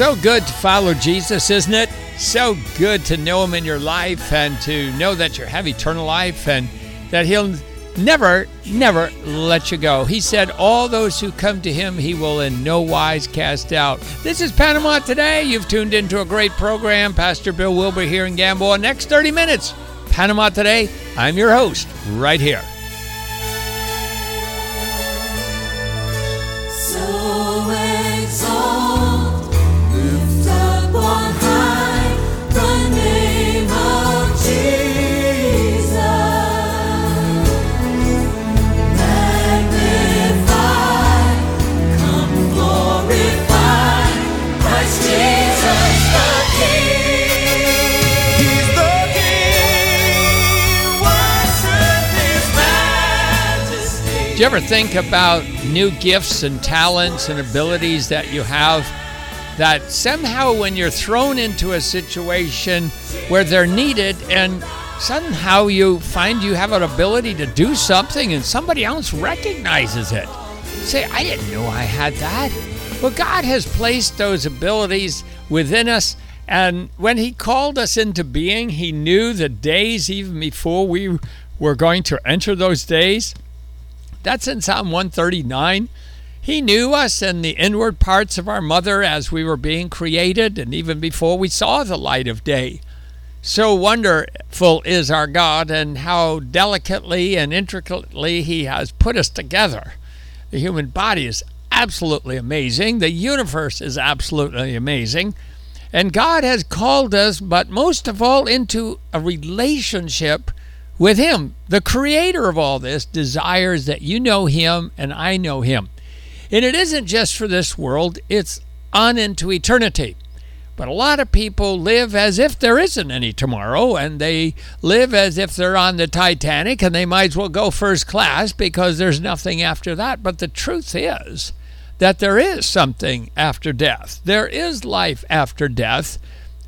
So good to follow Jesus, isn't it? So good to know Him in your life and to know that you have eternal life and that He'll never, never let you go. He said, All those who come to Him, He will in no wise cast out. This is Panama Today. You've tuned into a great program. Pastor Bill Wilbur here in Gamboa. Next 30 minutes, Panama Today. I'm your host right here. Ever think about new gifts and talents and abilities that you have that somehow when you're thrown into a situation where they're needed and somehow you find you have an ability to do something and somebody else recognizes it? Say, I didn't know I had that. Well, God has placed those abilities within us. And when He called us into being, He knew the days even before we were going to enter those days. That's in Psalm 139. He knew us in the inward parts of our mother as we were being created and even before we saw the light of day. So wonderful is our God and how delicately and intricately He has put us together. The human body is absolutely amazing, the universe is absolutely amazing. And God has called us, but most of all, into a relationship with Him. The creator of all this desires that you know Him and I know Him. And it isn't just for this world, it's on into eternity. But a lot of people live as if there isn't any tomorrow, and they live as if they're on the Titanic and they might as well go first class because there's nothing after that. But the truth is that there is something after death, there is life after death.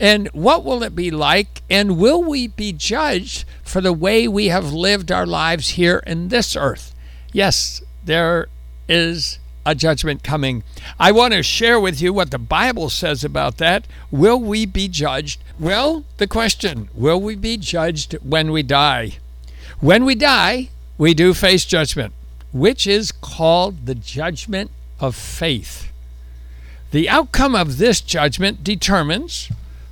And what will it be like? And will we be judged for the way we have lived our lives here in this earth? Yes, there is a judgment coming. I want to share with you what the Bible says about that. Will we be judged? Well, the question will we be judged when we die? When we die, we do face judgment, which is called the judgment of faith. The outcome of this judgment determines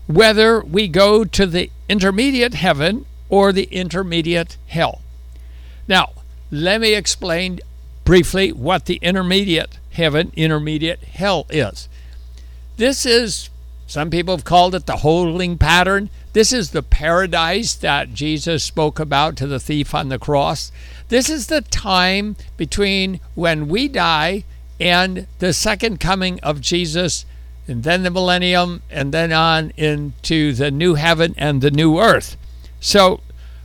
whether we go to the intermediate heaven or the intermediate hell. Now, let me explain briefly what the intermediate heaven, intermediate hell is. This is, some people have called it the holding pattern. This is the paradise that Jesus spoke about to the thief on the cross. This is the time between when we die and the second coming of Jesus, and then the millennium, and then on into the new heaven and the new earth. So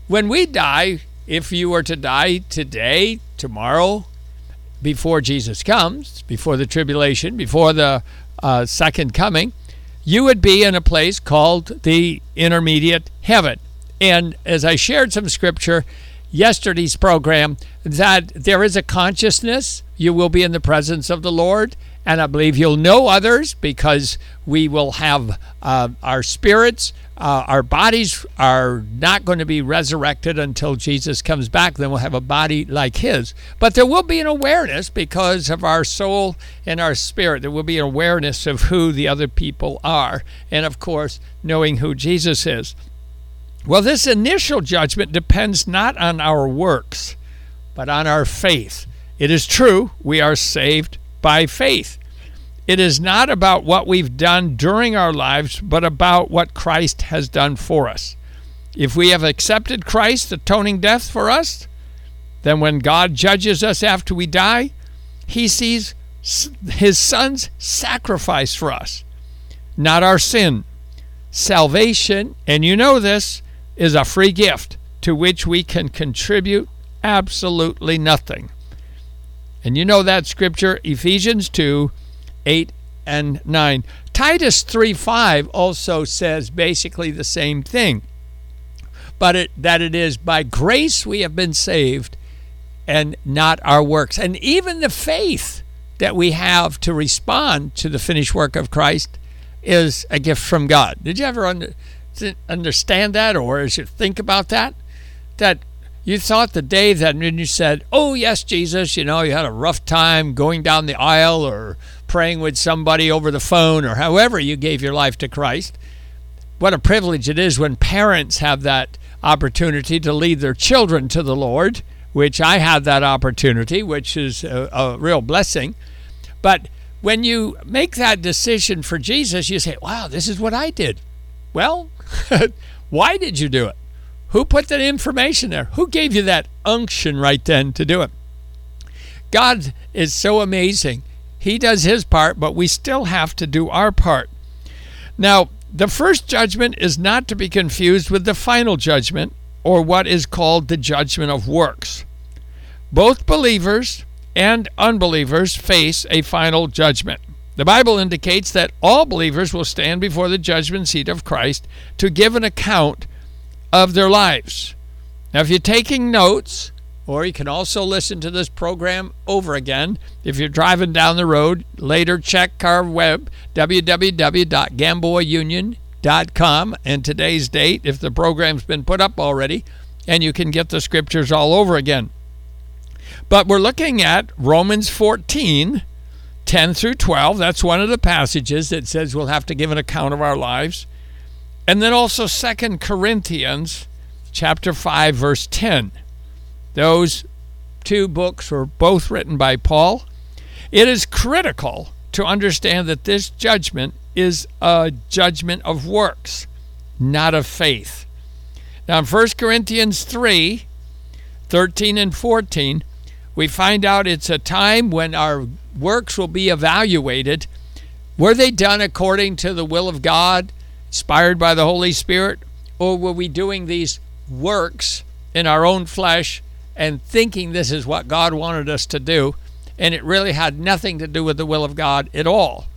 when we die, if you were to die today, tomorrow, before Jesus comes, before the tribulation, before the uh, second coming, you would be in a place called the intermediate heaven. And as I shared some scripture yesterday's program, that there is a consciousness, you will be in the presence of the Lord. And I believe you'll know others because we will have uh, our spirits, uh, our bodies are not going to be resurrected until Jesus comes back. Then we'll have a body like his. But there will be an awareness because of our soul and our spirit. There will be an awareness of who the other people are. And of course, knowing who Jesus is. Well, this initial judgment depends not on our works, but on our faith. It is true, we are saved by faith. It is not about what we've done during our lives, but about what Christ has done for us. If we have accepted Christ's atoning death for us, then when God judges us after we die, he sees his son's sacrifice for us, not our sin. Salvation, and you know this, is a free gift to which we can contribute absolutely nothing. And you know that scripture, Ephesians 2 8 and 9. Titus 3 5 also says basically the same thing, but it, that it is by grace we have been saved and not our works. And even the faith that we have to respond to the finished work of Christ is a gift from God. Did you ever under, understand that or as you think about that? That you thought the day that when you said, Oh, yes, Jesus, you know, you had a rough time going down the aisle or praying with somebody over the phone or however you gave your life to Christ. What a privilege it is when parents have that opportunity to lead their children to the Lord, which I had that opportunity, which is a, a real blessing. But when you make that decision for Jesus, you say, Wow, this is what I did. Well, why did you do it? Who put that information there? Who gave you that unction right then to do it? God is so amazing. He does his part, but we still have to do our part. Now, the first judgment is not to be confused with the final judgment, or what is called the judgment of works. Both believers and unbelievers face a final judgment. The Bible indicates that all believers will stand before the judgment seat of Christ to give an account of their lives. Now, if you're taking notes, or you can also listen to this program over again. If you're driving down the road, later check our web, www.gamboaunion.com, and today's date, if the program's been put up already, and you can get the scriptures all over again. But we're looking at Romans 14, 10 through 12. That's one of the passages that says we'll have to give an account of our lives. And then also Second Corinthians chapter 5 verse 10. Those two books were both written by Paul. It is critical to understand that this judgment is a judgment of works, not of faith. Now in 1 Corinthians 3 13 and 14, we find out it's a time when our works will be evaluated. Were they done according to the will of God? Inspired by the Holy Spirit? Or were we doing these works in our own flesh and thinking this is what God wanted us to do? And it really had nothing to do with the will of God at all.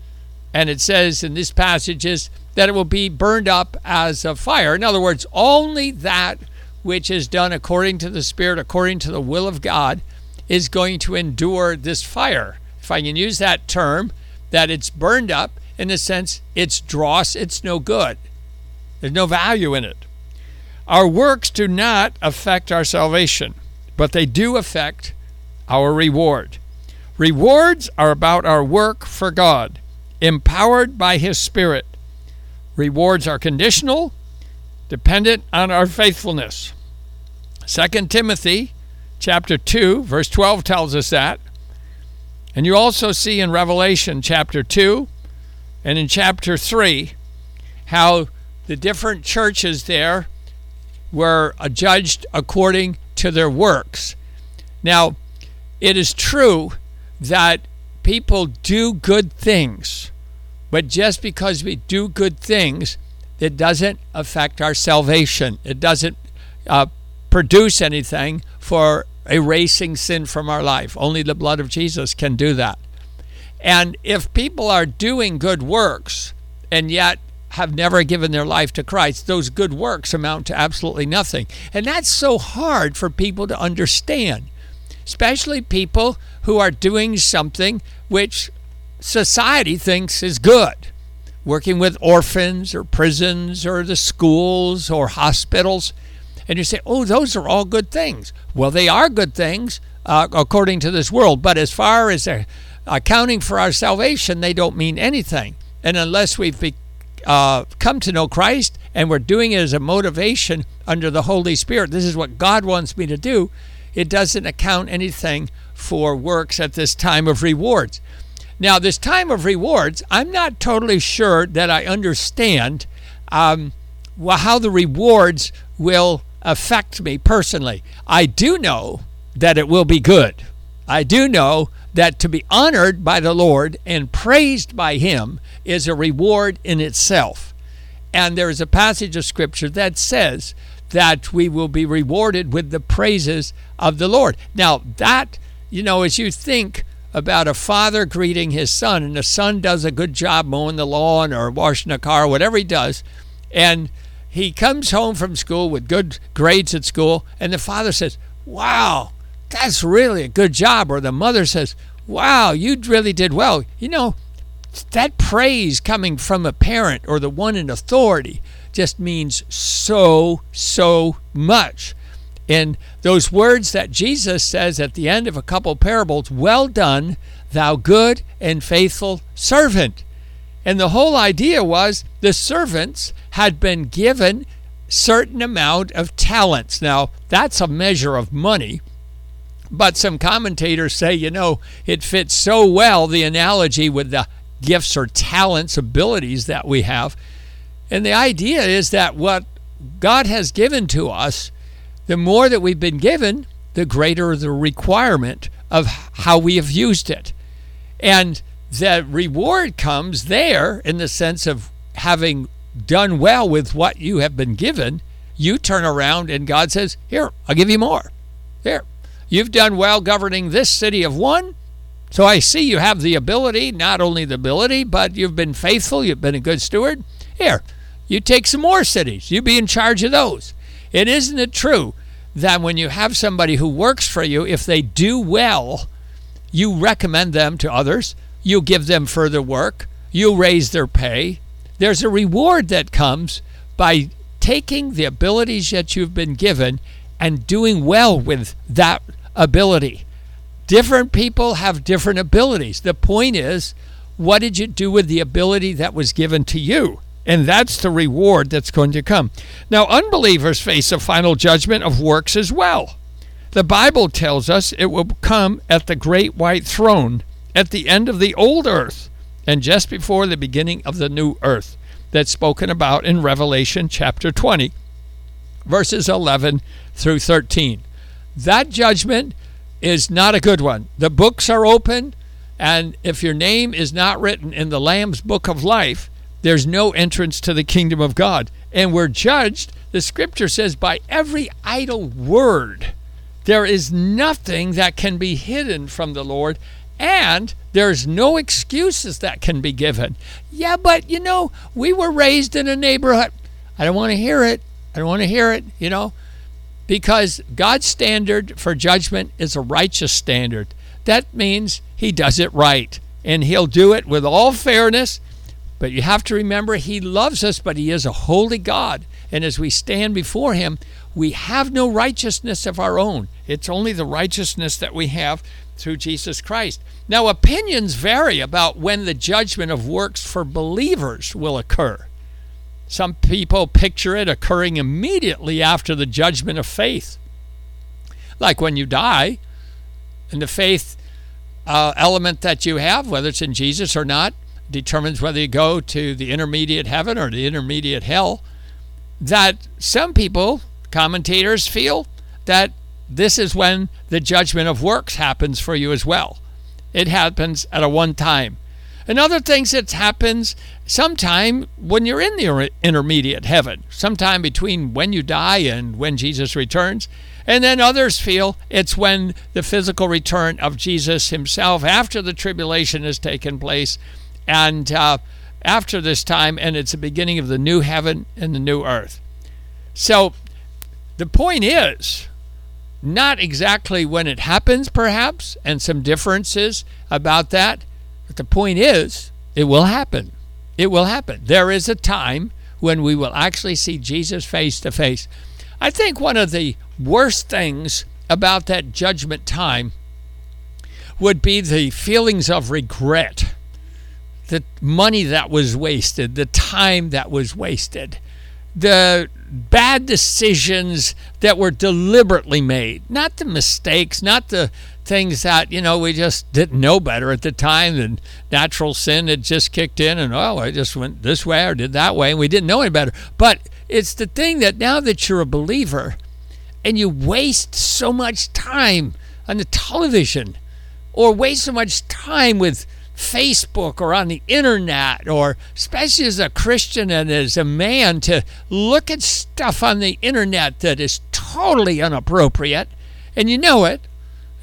And it says in these passages that it will be burned up as a fire. In other words, only that which is done according to the Spirit, according to the will of God, is going to endure this fire. If I can use that term, that it's burned up in the sense it's dross, it's no good. There's no value in it. Our works do not affect our salvation, but they do affect our reward. Rewards are about our work for God, empowered by His Spirit. Rewards are conditional, dependent on our faithfulness. 2 Timothy chapter 2 verse 12 tells us that. And you also see in Revelation chapter 2 and in chapter 3 how the different churches there were judged according to their works. Now, it is true that people do good things, but just because we do good things, it doesn't affect our salvation. It doesn't uh, produce anything for erasing sin from our life. Only the blood of Jesus can do that. And if people are doing good works and yet have never given their life to Christ, those good works amount to absolutely nothing. And that's so hard for people to understand, especially people who are doing something which society thinks is good. Working with orphans or prisons or the schools or hospitals. And you say, oh, those are all good things. Well, they are good things uh, according to this world. But as far as a accounting for our salvation, they don't mean anything. And unless we've be, uh, come to know Christ and we're doing it as a motivation under the Holy Spirit, this is what God wants me to do, it doesn't account anything for works at this time of rewards. Now, this time of rewards, I'm not totally sure that I understand um, well, how the rewards will affect me personally. I do know that it will be good. I do know that to be honored by the Lord and praised by Him is a reward in itself. And there is a passage of Scripture that says that we will be rewarded with the praises of the Lord. Now, that, you know, as you think about a father greeting his son, and the son does a good job mowing the lawn or washing a car, whatever he does, and he comes home from school with good grades at school, and the father says, Wow, that's really a good job. Or the mother says, wow, you really did well. You know, that praise coming from a parent or the one in authority just means so, so much. And those words that Jesus says at the end of a couple of parables, well done, thou good and faithful servant. And the whole idea was the servants had been given certain amount of talents. Now, that's a measure of money. But some commentators say, you know, it fits so well the analogy with the gifts or talents, abilities that we have. And the idea is that what God has given to us, the more that we've been given, the greater the requirement of how we have used it. And the reward comes there in the sense of having done well with what you have been given. You turn around and God says, Here, I'll give you more. Here, you've done well governing this city of one. So I see you have the ability, not only the ability, but you've been faithful, you've been a good steward. Here, you take some more cities, you be in charge of those. And isn't it true that when you have somebody who works for you, if they do well, you recommend them to others, you give them further work, you raise their pay. There's a reward that comes by taking the abilities that you've been given and doing well with that ability. Different people have different abilities. The point is, what did you do with the ability that was given to you? And that's the reward that's going to come. Now, unbelievers face a final judgment of works as well. The Bible tells us it will come at the great white throne at the end of the old earth and just before the beginning of the new earth that's spoken about in Revelation chapter 20, verses 11 through 13. That judgment is not a good one. The books are open, and if your name is not written in the Lamb's book of life, there's no entrance to the kingdom of God. And we're judged, the scripture says, by every idle word. There is nothing that can be hidden from the Lord, and there's no excuses that can be given. Yeah, but you know, we were raised in a neighborhood. I don't want to hear it. I don't want to hear it, you know, because God's standard for judgment is a righteous standard. That means He does it right, and He'll do it with all fairness. But you have to remember, He loves us, but He is a holy God. And as we stand before Him, we have no righteousness of our own. It's only the righteousness that we have through Jesus Christ. Now, opinions vary about when the judgment of works for believers will occur. Some people picture it occurring immediately after the judgment of faith. Like when you die, and the faith uh, element that you have, whether it's in Jesus or not, determines whether you go to the intermediate heaven or the intermediate hell. That some people, commentators, feel that this is when the judgment of works happens for you as well. It happens at a one time. And other things it happens sometime when you're in the intermediate heaven, sometime between when you die and when Jesus returns. And then others feel it's when the physical return of Jesus himself after the tribulation has taken place and uh, after this time, and it's the beginning of the new heaven and the new earth. So the point is, not exactly when it happens, perhaps, and some differences about that. But the point is, it will happen. It will happen. There is a time when we will actually see Jesus face to face. I think one of the worst things about that judgment time would be the feelings of regret, the money that was wasted, the time that was wasted, the bad decisions that were deliberately made, not the mistakes, not the things that, you know, we just didn't know better at the time and natural sin had just kicked in and, oh, I just went this way or did that way and we didn't know any better. But it's the thing that now that you're a believer and you waste so much time on the television or waste so much time with Facebook or on the internet, or especially as a Christian and as a man, to look at stuff on the internet that is totally inappropriate, and you know it.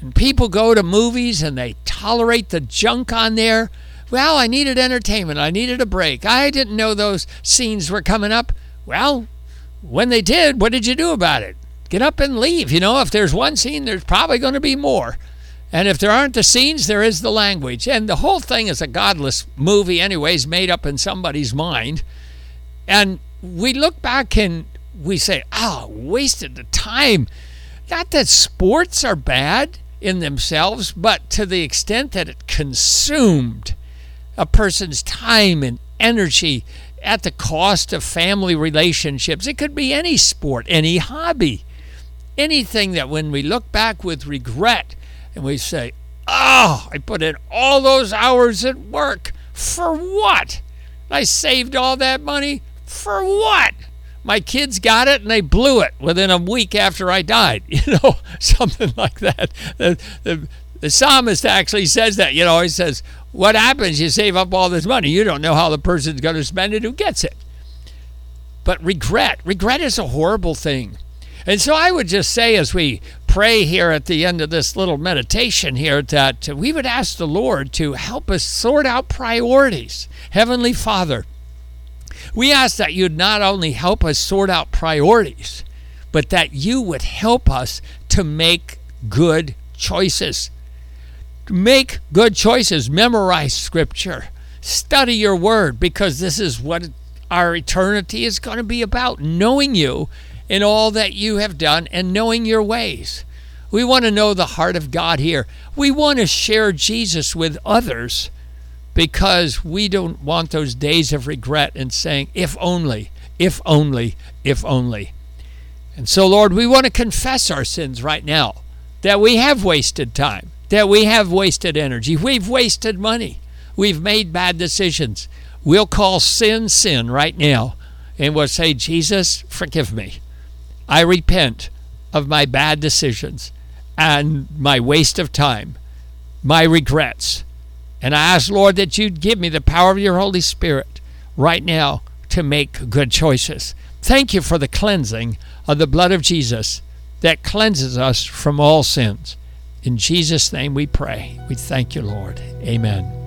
And people go to movies and they tolerate the junk on there. Well, I needed entertainment. I needed a break. I didn't know those scenes were coming up. Well, when they did, what did you do about it? Get up and leave. You know, if there's one scene, there's probably going to be more. And if there aren't the scenes, there is the language. And the whole thing is a godless movie, anyways, made up in somebody's mind. And we look back and we say, oh, wasted the time. Not that sports are bad in themselves, but to the extent that it consumed a person's time and energy at the cost of family relationships. It could be any sport, any hobby, anything that when we look back with regret and we say, oh, I put in all those hours at work for what? I saved all that money for what? My kids got it and they blew it within a week after I died. You know, something like that. The, the, the psalmist actually says that. You know, he says, What happens? You save up all this money. You don't know how the person's going to spend it who gets it. But regret, regret is a horrible thing. And so I would just say, as we pray here at the end of this little meditation here, that we would ask the Lord to help us sort out priorities. Heavenly Father, we ask that you'd not only help us sort out priorities, but that you would help us to make good choices. Make good choices, memorize scripture, study your word, because this is what our eternity is going to be about knowing you in all that you have done and knowing your ways. We want to know the heart of God here. We want to share Jesus with others because we don't want those days of regret and saying, if only, if only, if only. And so, Lord, we want to confess our sins right now that we have wasted time, that we have wasted energy, we've wasted money, we've made bad decisions. We'll call sin sin right now and we'll say, Jesus, forgive me. I repent of my bad decisions and my waste of time, my regrets. And I ask, Lord, that you'd give me the power of your Holy Spirit right now to make good choices. Thank you for the cleansing of the blood of Jesus that cleanses us from all sins. In Jesus' name we pray. We thank you, Lord. Amen.